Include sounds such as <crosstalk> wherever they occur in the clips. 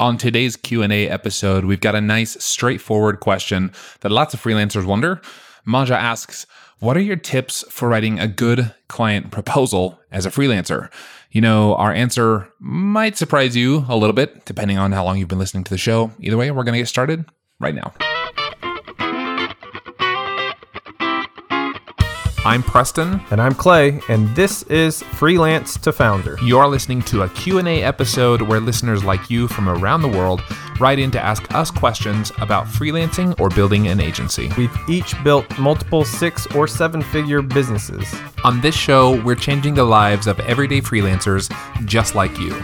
On today's Q&A episode, we've got a nice straightforward question that lots of freelancers wonder. Maja asks, "What are your tips for writing a good client proposal as a freelancer?" You know, our answer might surprise you a little bit depending on how long you've been listening to the show. Either way, we're going to get started right now. I'm Preston. And I'm Clay, and this is Freelance to Founder. You're listening to a Q&A episode where listeners like you from around the world write in to ask us questions about freelancing or building an agency. We've each built multiple six or seven figure businesses. On this show, we're changing the lives of everyday freelancers just like you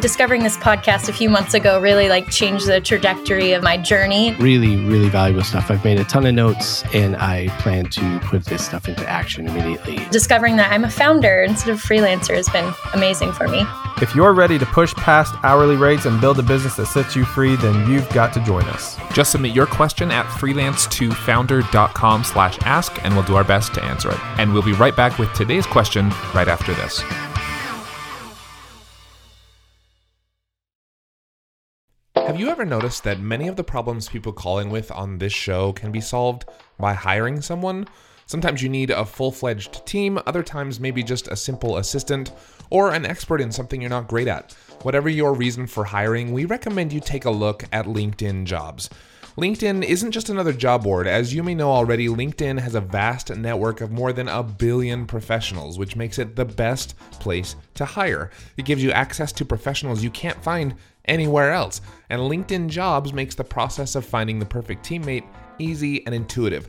discovering this podcast a few months ago really like changed the trajectory of my journey. Really, really valuable stuff. I've made a ton of notes and I plan to put this stuff into action immediately. Discovering that I'm a founder instead of freelancer has been amazing for me. If you're ready to push past hourly rates and build a business that sets you free, then you've got to join us. Just submit your question at freelancetofounder.com slash ask and we'll do our best to answer it. And we'll be right back with today's question right after this. Have you ever noticed that many of the problems people call in with on this show can be solved by hiring someone? Sometimes you need a full fledged team, other times, maybe just a simple assistant or an expert in something you're not great at. Whatever your reason for hiring, we recommend you take a look at LinkedIn jobs. LinkedIn isn't just another job board. As you may know already, LinkedIn has a vast network of more than a billion professionals, which makes it the best place to hire. It gives you access to professionals you can't find anywhere else. And LinkedIn Jobs makes the process of finding the perfect teammate easy and intuitive.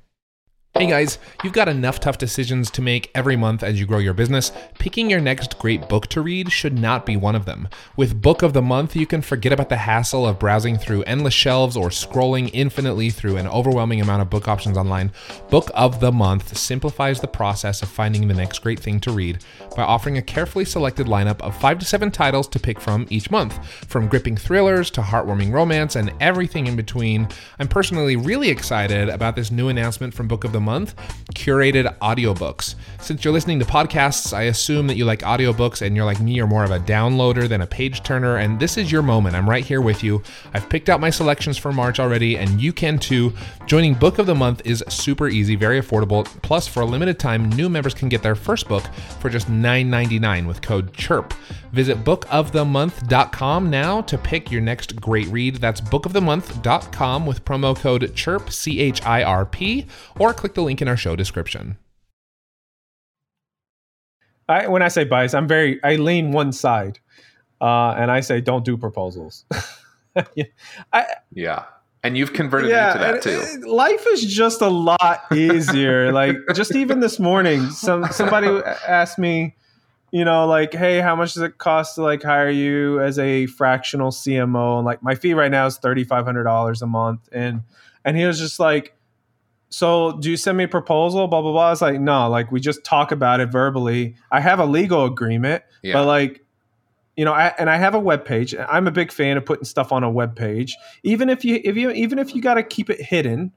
Hey guys, you've got enough tough decisions to make every month as you grow your business. Picking your next great book to read should not be one of them. With Book of the Month, you can forget about the hassle of browsing through endless shelves or scrolling infinitely through an overwhelming amount of book options online. Book of the Month simplifies the process of finding the next great thing to read by offering a carefully selected lineup of five to seven titles to pick from each month, from gripping thrillers to heartwarming romance and everything in between. I'm personally really excited about this new announcement from Book of the month curated audiobooks. Since you're listening to podcasts, I assume that you like audiobooks and you're like me, you're more of a downloader than a page turner. And this is your moment. I'm right here with you. I've picked out my selections for March already, and you can too. Joining Book of the Month is super easy, very affordable. Plus, for a limited time, new members can get their first book for just $9.99 with code CHIRP. Visit bookofthemonth.com now to pick your next great read. That's bookofthemonth.com with promo code CHIRP, C H I R P, or click the link in our show description. I, when I say bias, I'm very, I lean one side uh, and I say don't do proposals. yeah. <laughs> I, yeah. And you've converted yeah, me to that too. Life is just a lot easier. <laughs> like just even this morning, some somebody asked me, you know, like, hey, how much does it cost to like hire you as a fractional CMO? And like my fee right now is thirty five hundred dollars a month. And and he was just like, So do you send me a proposal? Blah blah blah. it's like, no, like we just talk about it verbally. I have a legal agreement, yeah. but like you know, I, and I have a web page. I'm a big fan of putting stuff on a web page, even if you if you even if you got to keep it hidden,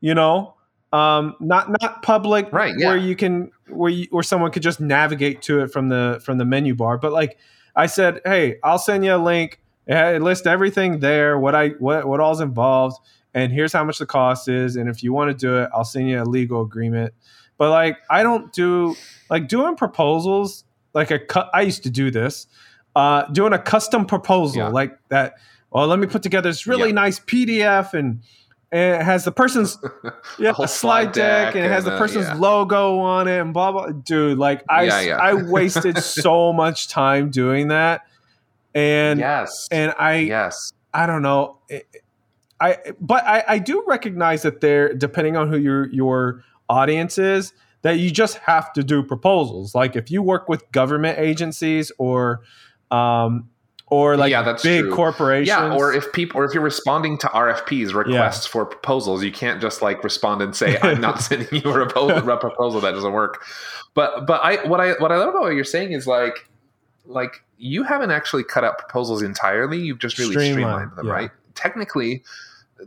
you know, um, not not public, right? Yeah. Where you can where you, where someone could just navigate to it from the from the menu bar. But like I said, hey, I'll send you a link. It lists everything there, what I what what all's involved, and here's how much the cost is. And if you want to do it, I'll send you a legal agreement. But like I don't do like doing proposals like a cut. I used to do this, uh, doing a custom proposal yeah. like that. Well, let me put together this really yeah. nice PDF and and it has the person's <laughs> yeah a slide deck, and it has the person's yeah. logo on it and blah blah. Dude, like I. I <laughs> wasted so much time doing that, and yes, and I yes I don't know. I but I, I do recognize that there, depending on who your your audience is, that you just have to do proposals. Like if you work with government agencies or um, or like Yeah, that's big true. corporations. Yeah, or if people, or if you're responding to RFPs, requests for proposals, you can't just like respond and say, "I'm not <laughs> sending you a proposal." a <laughs> proposal that doesn't work. But but I what I what I love about what you're saying is like like you haven't actually cut out proposals entirely. You've just really Streamlined, streamlined them, yeah. right? Technically.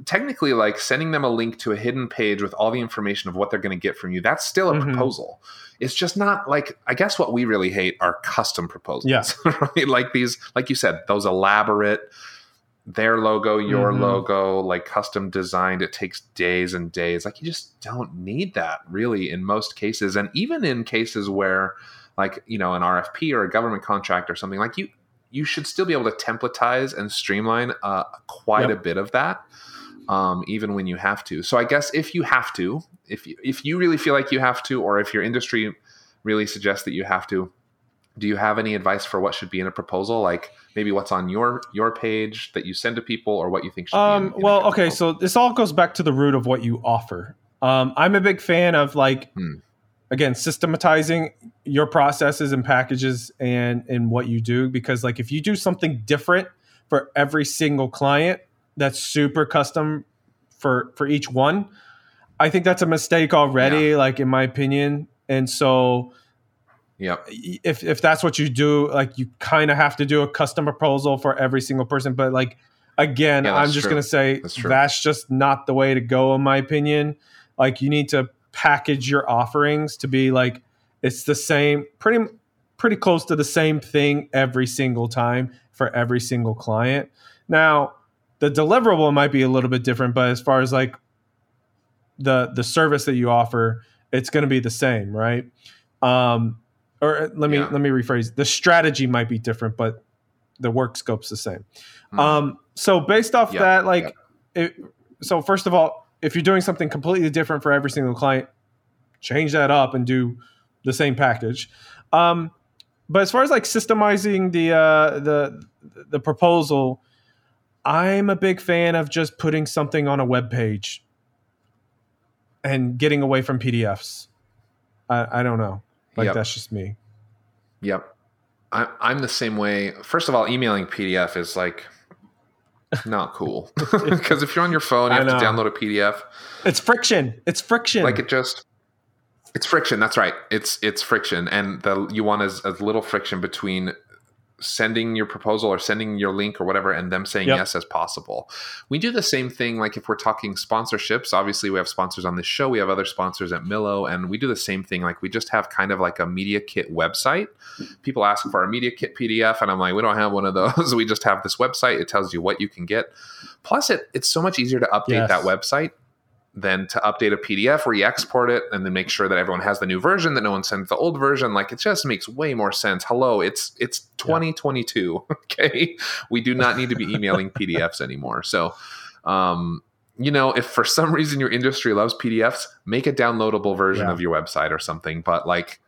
Technically, like sending them a link to a hidden page with all the information of what they're going to get from you, that's still a Mhm. proposal. It's just not like I guess what we really hate are custom proposals. Yeah. <laughs> right? Like these, like you said, those elaborate, their logo, your Mhm. logo, like custom designed. It takes days and days. Like you just don't need that really in most cases. And even in cases where, like, you know, an RFP or a government contract or something, like you, you should still be able to templatize and streamline uh, quite Yep. a bit of that. Um, even when you have to. So I guess if you have to, if you, if you really feel like you have to, or if your industry really suggests that you have to, do you have any advice for what should be in a proposal? Like maybe what's on your your page that you send to people, or what you think should Um, be? In, in a well, okay, so this all goes back to the root of what you offer. Um, I'm a big fan of like, Hmm. again, systematizing your processes and packages and and what you do because like if you do something different for every single client that's super custom for for each one, I think that's a mistake already. Like in my opinion, and so yeah, if if that's what you do, like you kind of have to do a custom proposal for every single person. But like again, Yeah, I'm just true. gonna say That's that's just not the way to go, in my opinion. Like you need to package your offerings to be like it's the same, pretty pretty close to the same thing every single time for every single client. Now, the deliverable might be a little bit different, but as far as like the the service that you offer, it's going to be the same, right? Um, or uh, let me Yeah. let me rephrase. The strategy might be different, but the work scope's the same. Mhm. Um, so based off Yeah, that, like, it, so first of all, if you're doing something completely different for every single client, change that up and do the same package. Um, but as far as like systemizing the uh, the the proposal, I'm a big fan of just putting something on a web page and getting away from PDFs. I, I don't know. Like Yep. that's just me. Yep. I, I'm the same way. First of all, emailing PDF is like not cool <laughs> <laughs> because if you're on your phone, you I have to download a PDF. It's friction. It's friction. Like it just, it's friction. That's right. It's it's friction, and the you want as, as little friction between sending your proposal or sending your link or whatever and them saying Yep. yes as possible. We do the same thing like if we're talking sponsorships, obviously we have sponsors on this show, we have other sponsors at Millo and we do the same thing like we just have kind of like a media kit website. People ask for a media kit PDF and I'm like we don't have one of those. <laughs> we just have this website. It tells you what you can get. Plus it it's so much easier to update Yes. that website than to update a PDF re-export it and then make sure that everyone has the new version, that no one sends the old version. Like it just makes way more sense. Hello, it's it's 2022. <laughs> Okay, we do not need to be emailing PDFs anymore. So, um, you know, if for some reason your industry loves PDFs, make a downloadable version Yeah. of your website or something. But like,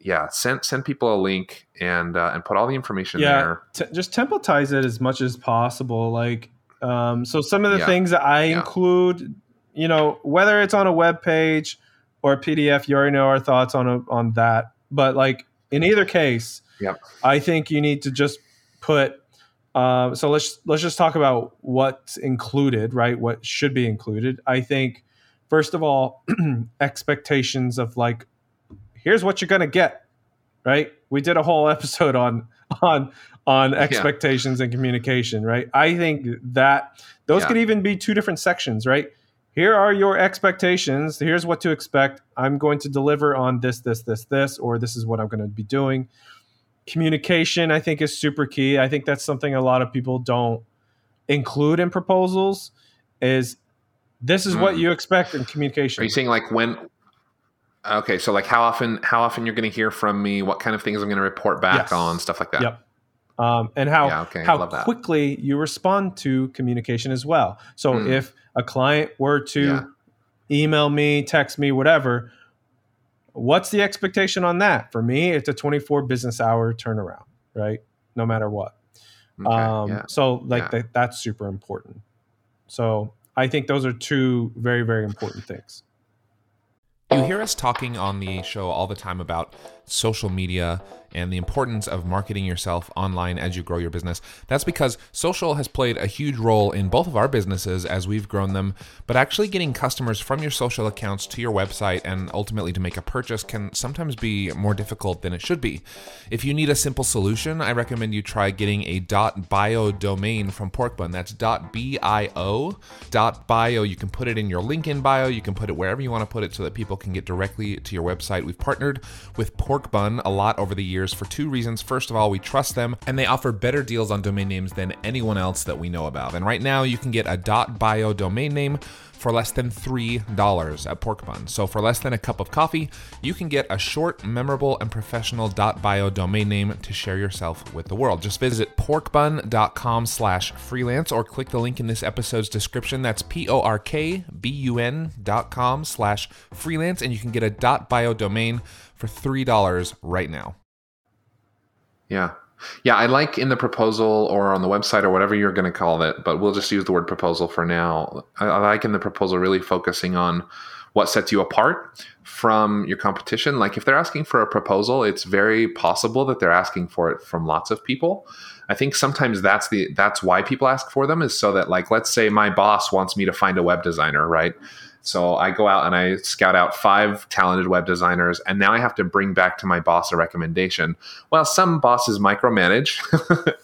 yeah, send send people a link and uh, and put all the information yeah, there. t- just templatize it as much as possible. Like, um, so some of the Yeah. things that I Yeah. include, you know, whether it's on a web page or a PDF, you already know our thoughts on a, on that. But like in either case, Yep. I think you need to just put. Uh, so let's let's just talk about what's included, right? What should be included. I think first of all, <clears throat> expectations of like, here's what you're gonna get, right? We did a whole <laughs> episode on on on expectations and communication, right? I think that those Yeah. could even be two different sections, right? Here are your expectations. Here's what to expect. I'm going to deliver on this, this, this, this, or this is what I'm going to be doing. Communication, I think, is super key. I think that's something a lot of people don't include in proposals. Is this is what Mm. you expect in communication? Are you saying like when? Okay, so like how often how often you're going to hear from me? What kind of things I'm going to report back Yes. on? Stuff like that. Yep. Um, and how Yeah, okay, how quickly you respond to communication as well. So Hmm. if a client were to Yeah. email me, text me, whatever, what's the expectation on that? For me, it's a 24 business hour turnaround, right? No matter what. Okay, um, yeah. So like that's super important. So I think those are two very very important things. You oh. hear us talking on the show all the time about social media and the importance of marketing yourself online as you grow your business. That's because social has played a huge role in both of our businesses as we've grown them, but actually getting customers from your social accounts to your website and ultimately to make a purchase can sometimes be more difficult than it should be. If you need a simple solution, I recommend you try getting a .bio domain from Porkbun. That's .bio. .bio. You can put it in your LinkedIn bio, you can put it wherever you want to put it so that people can get directly to your website. We've partnered with Porkbun a lot over the years for two reasons. First of all, we trust them and they offer better deals on domain names than anyone else that we know about. And right now you can get a .bio domain name for less than $3 at Porkbun. So for less than a cup of coffee, you can get a short, memorable, and professional .bio domain name to share yourself with the world. Just visit porkbun.com slash freelance or click the link in this episode's description. That's P-O-R-K-B-U-N dot com slash freelance and you can get a .bio domain for $3 right now. Yeah. Yeah, I like in the proposal or on the website or whatever you're going to call it, but we'll just use the word proposal for now. I, I like in the proposal really focusing on what sets you apart from your competition. Like if they're asking for a proposal, it's very possible that they're asking for it from lots of people. I think sometimes that's the that's why people ask for them is so that like let's say my boss wants me to find a web designer, right? So I go out and I scout out five talented web designers, and now I have to bring back to my boss a recommendation. Well, some bosses micromanage,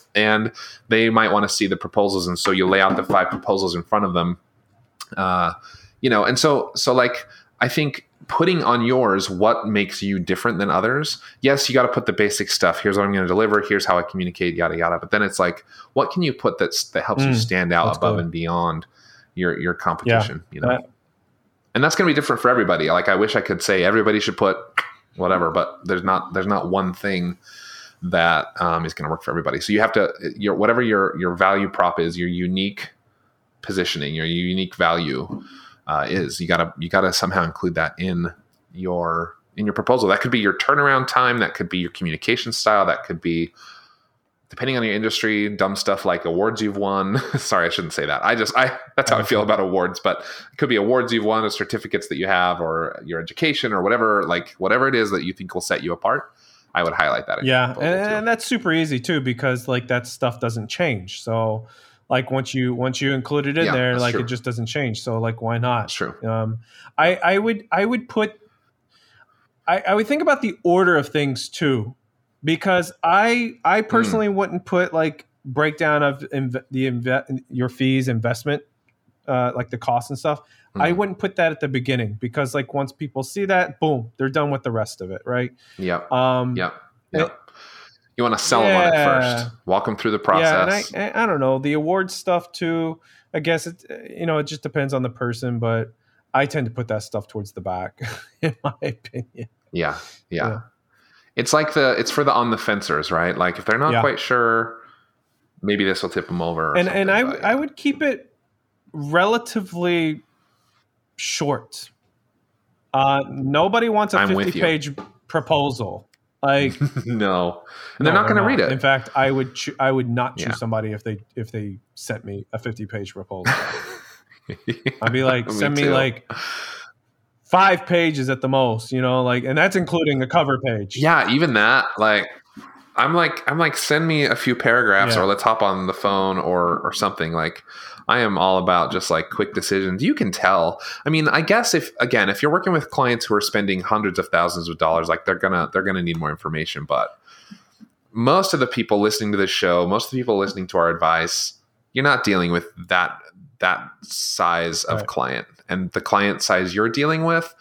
<laughs> and they might want to see the proposals, and so you lay out the five proposals in front of them. Uh, you know, and so so like I think putting on yours what makes you different than others. Yes, you got to put the basic stuff. Here's what I'm going to deliver. Here's how I communicate. Yada yada. But then it's like, what can you put that's that helps mm, you stand out above good. and beyond your your competition? Yeah, you know. That, and that's going to be different for everybody. Like I wish I could say everybody should put whatever, but there's not there's not one thing that um, is going to work for everybody. So you have to your whatever your your value prop is, your unique positioning, your unique value uh, is. You gotta you gotta somehow include that in your in your proposal. That could be your turnaround time. That could be your communication style. That could be depending on your industry, dumb stuff like awards you've won. <laughs> Sorry, I shouldn't say that. I just I that's how I feel about awards, but it could be awards you've won or certificates that you have or your education or whatever, like whatever it is that you think will set you apart. I would highlight that. Yeah, and, and, that's super easy too because like that stuff doesn't change. So like once you once you include it in yeah, there, like true. it just doesn't change. So like why not? That's true. Um, I I would I would put I, I would think about the order of things too because I I hmm. personally mm. wouldn't put like breakdown of inv- the inve- your fees investment uh, like the cost and stuff. Mm. I wouldn't put that at the beginning because like once people see that, boom, they're done with the rest of it, right? Yeah. Um, yeah. Yeah. You want to sell yeah. them on it first. Walk them through the process. Yeah, and I, I don't know the award stuff too. I guess it you know it just depends on the person, but I tend to put that stuff towards the back, <laughs> in my opinion. Yeah, yeah. yeah it's like the it's for the on the fencers, right? Like if they're not yeah. quite sure, maybe this will tip them over. and and I I would keep it relatively short. Uh, nobody wants a I'm fifty page proposal. Like <laughs> no, and they're no, not going to read it. In fact, I would cho- I would not choose yeah. somebody if they if they sent me a fifty page proposal. <laughs> I'd be like, <laughs> send me, me like five pages at the most, you know, like, and that's including a cover page. Yeah, even that, like, I'm like, I'm like, send me a few paragraphs, yeah. or let's hop on the phone, or or something. Like, I am all about just like quick decisions. You can tell. I mean, I guess if again, if you're working with clients who are spending hundreds of thousands of dollars, like they're gonna they're gonna need more information. But most of the people listening to this show, most of the people listening to our advice, you're not dealing with that that size of right. client and the client size you're dealing with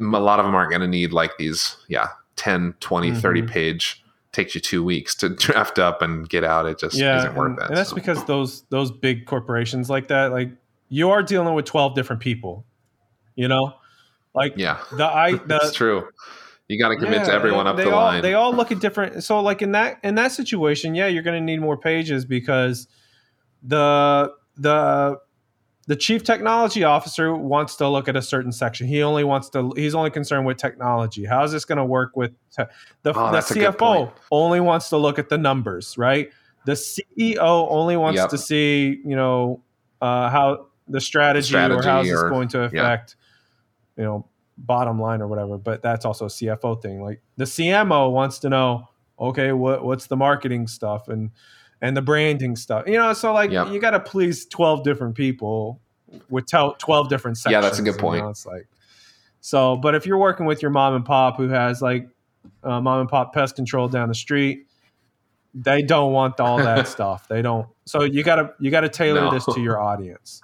a lot of them aren't going to need like these yeah 10 20 mm-hmm. 30 page takes you two weeks to <laughs> draft up and get out it just yeah, isn't worth and, it and that's so. because those those big corporations like that like you are dealing with 12 different people you know like yeah the i <laughs> the, that's true you got to convince yeah, everyone up the all, line they all look at different so like in that in that situation yeah you're going to need more pages because the the the chief technology officer wants to look at a certain section. He only wants to. He's only concerned with technology. How is this going to work with te- the, oh, the CFO? Only wants to look at the numbers, right? The CEO only wants yep. to see, you know, uh, how the strategy, strategy, or how is this going to affect, yeah. you know, bottom line or whatever. But that's also a CFO thing. Like the CMO wants to know, okay, what what's the marketing stuff and and the branding stuff. You know, so like Yep. you got to please twelve different people with twelve different sections. Yeah, that's a good you point. know? It's like so, but if you're working with your mom and pop who has like uh, mom and pop pest control down the street, they don't want all that <laughs> stuff. They don't. So you gotta you gotta tailor No. this to your audience.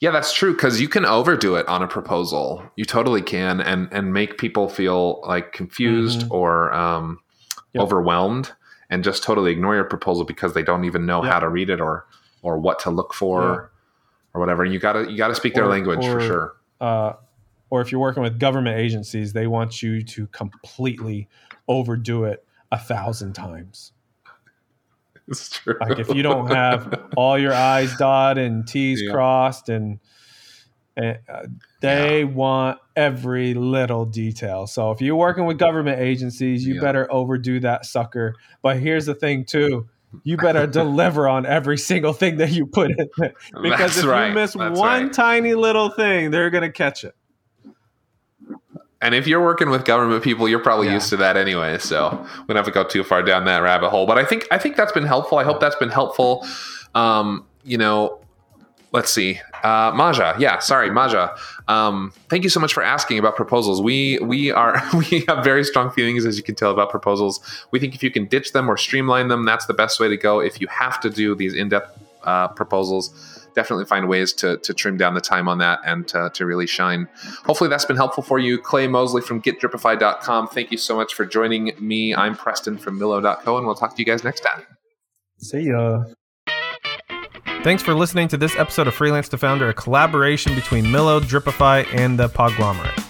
Yeah, that's true because you can overdo it on a proposal. You totally can, and and make people feel like confused Mhm. or um, Yep. overwhelmed, and just totally ignore your proposal because they don't even know Yep. how to read it or or what to look for Yeah. or whatever. You gotta you gotta speak their Or- language for sure. uh, or if you're working with government agencies, they want you to completely overdo it a thousand times. It's true. Like if you don't have <laughs> all your I's dotted and T's Yeah. crossed, and, and uh, they want every little detail. So if you're working with government agencies, you Yeah. better overdo that sucker. But here's the thing, too. You better <laughs> deliver on every single thing that you put in there. <laughs> Because That's if right. you miss That's one right. tiny little thing, they're going to catch it. And if you're working with government people, you're probably Yeah. used to that anyway. So we don't have to go too far down that rabbit hole. But I think I think that's been helpful. I hope that's been helpful. Um, you know, let's see, uh, Maja. Yeah, sorry, Maja. Um, thank you so much for asking about proposals. We we are <laughs> we have very strong feelings, as you can tell, about proposals. We think if you can ditch them or streamline them, that's the best way to go. If you have to do these in-depth uh, proposals, definitely find ways to, to trim down the time on that and to, to really shine. Hopefully that's been helpful for you. Clay Mosley from getdripify.com. Thank you so much for joining me. I'm Preston from Millo.co, and we'll talk to you guys next time. See ya. Thanks for listening to this episode of Freelance to Founder, a collaboration between Millo, Dripify, and the Podglomerate.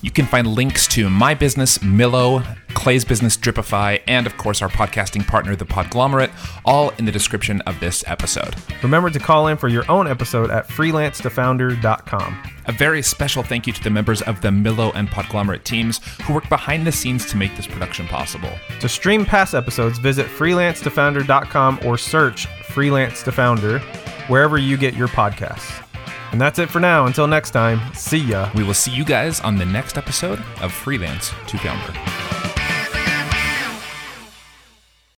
You can find links to my business, Millo, Clay's business, Dripify, and of course our podcasting partner, The Podglomerate, all in the description of this episode. Remember to call in for your own episode at freelancetofounder.com. A very special thank you to the members of the Millo and Podglomerate teams who work behind the scenes to make this production possible. To stream past episodes, visit freelancetofounder.com or search Freelance to Founder wherever you get your podcasts. And that's it for now. Until next time, see ya. We will see you guys on the next episode of Freelance to Founder.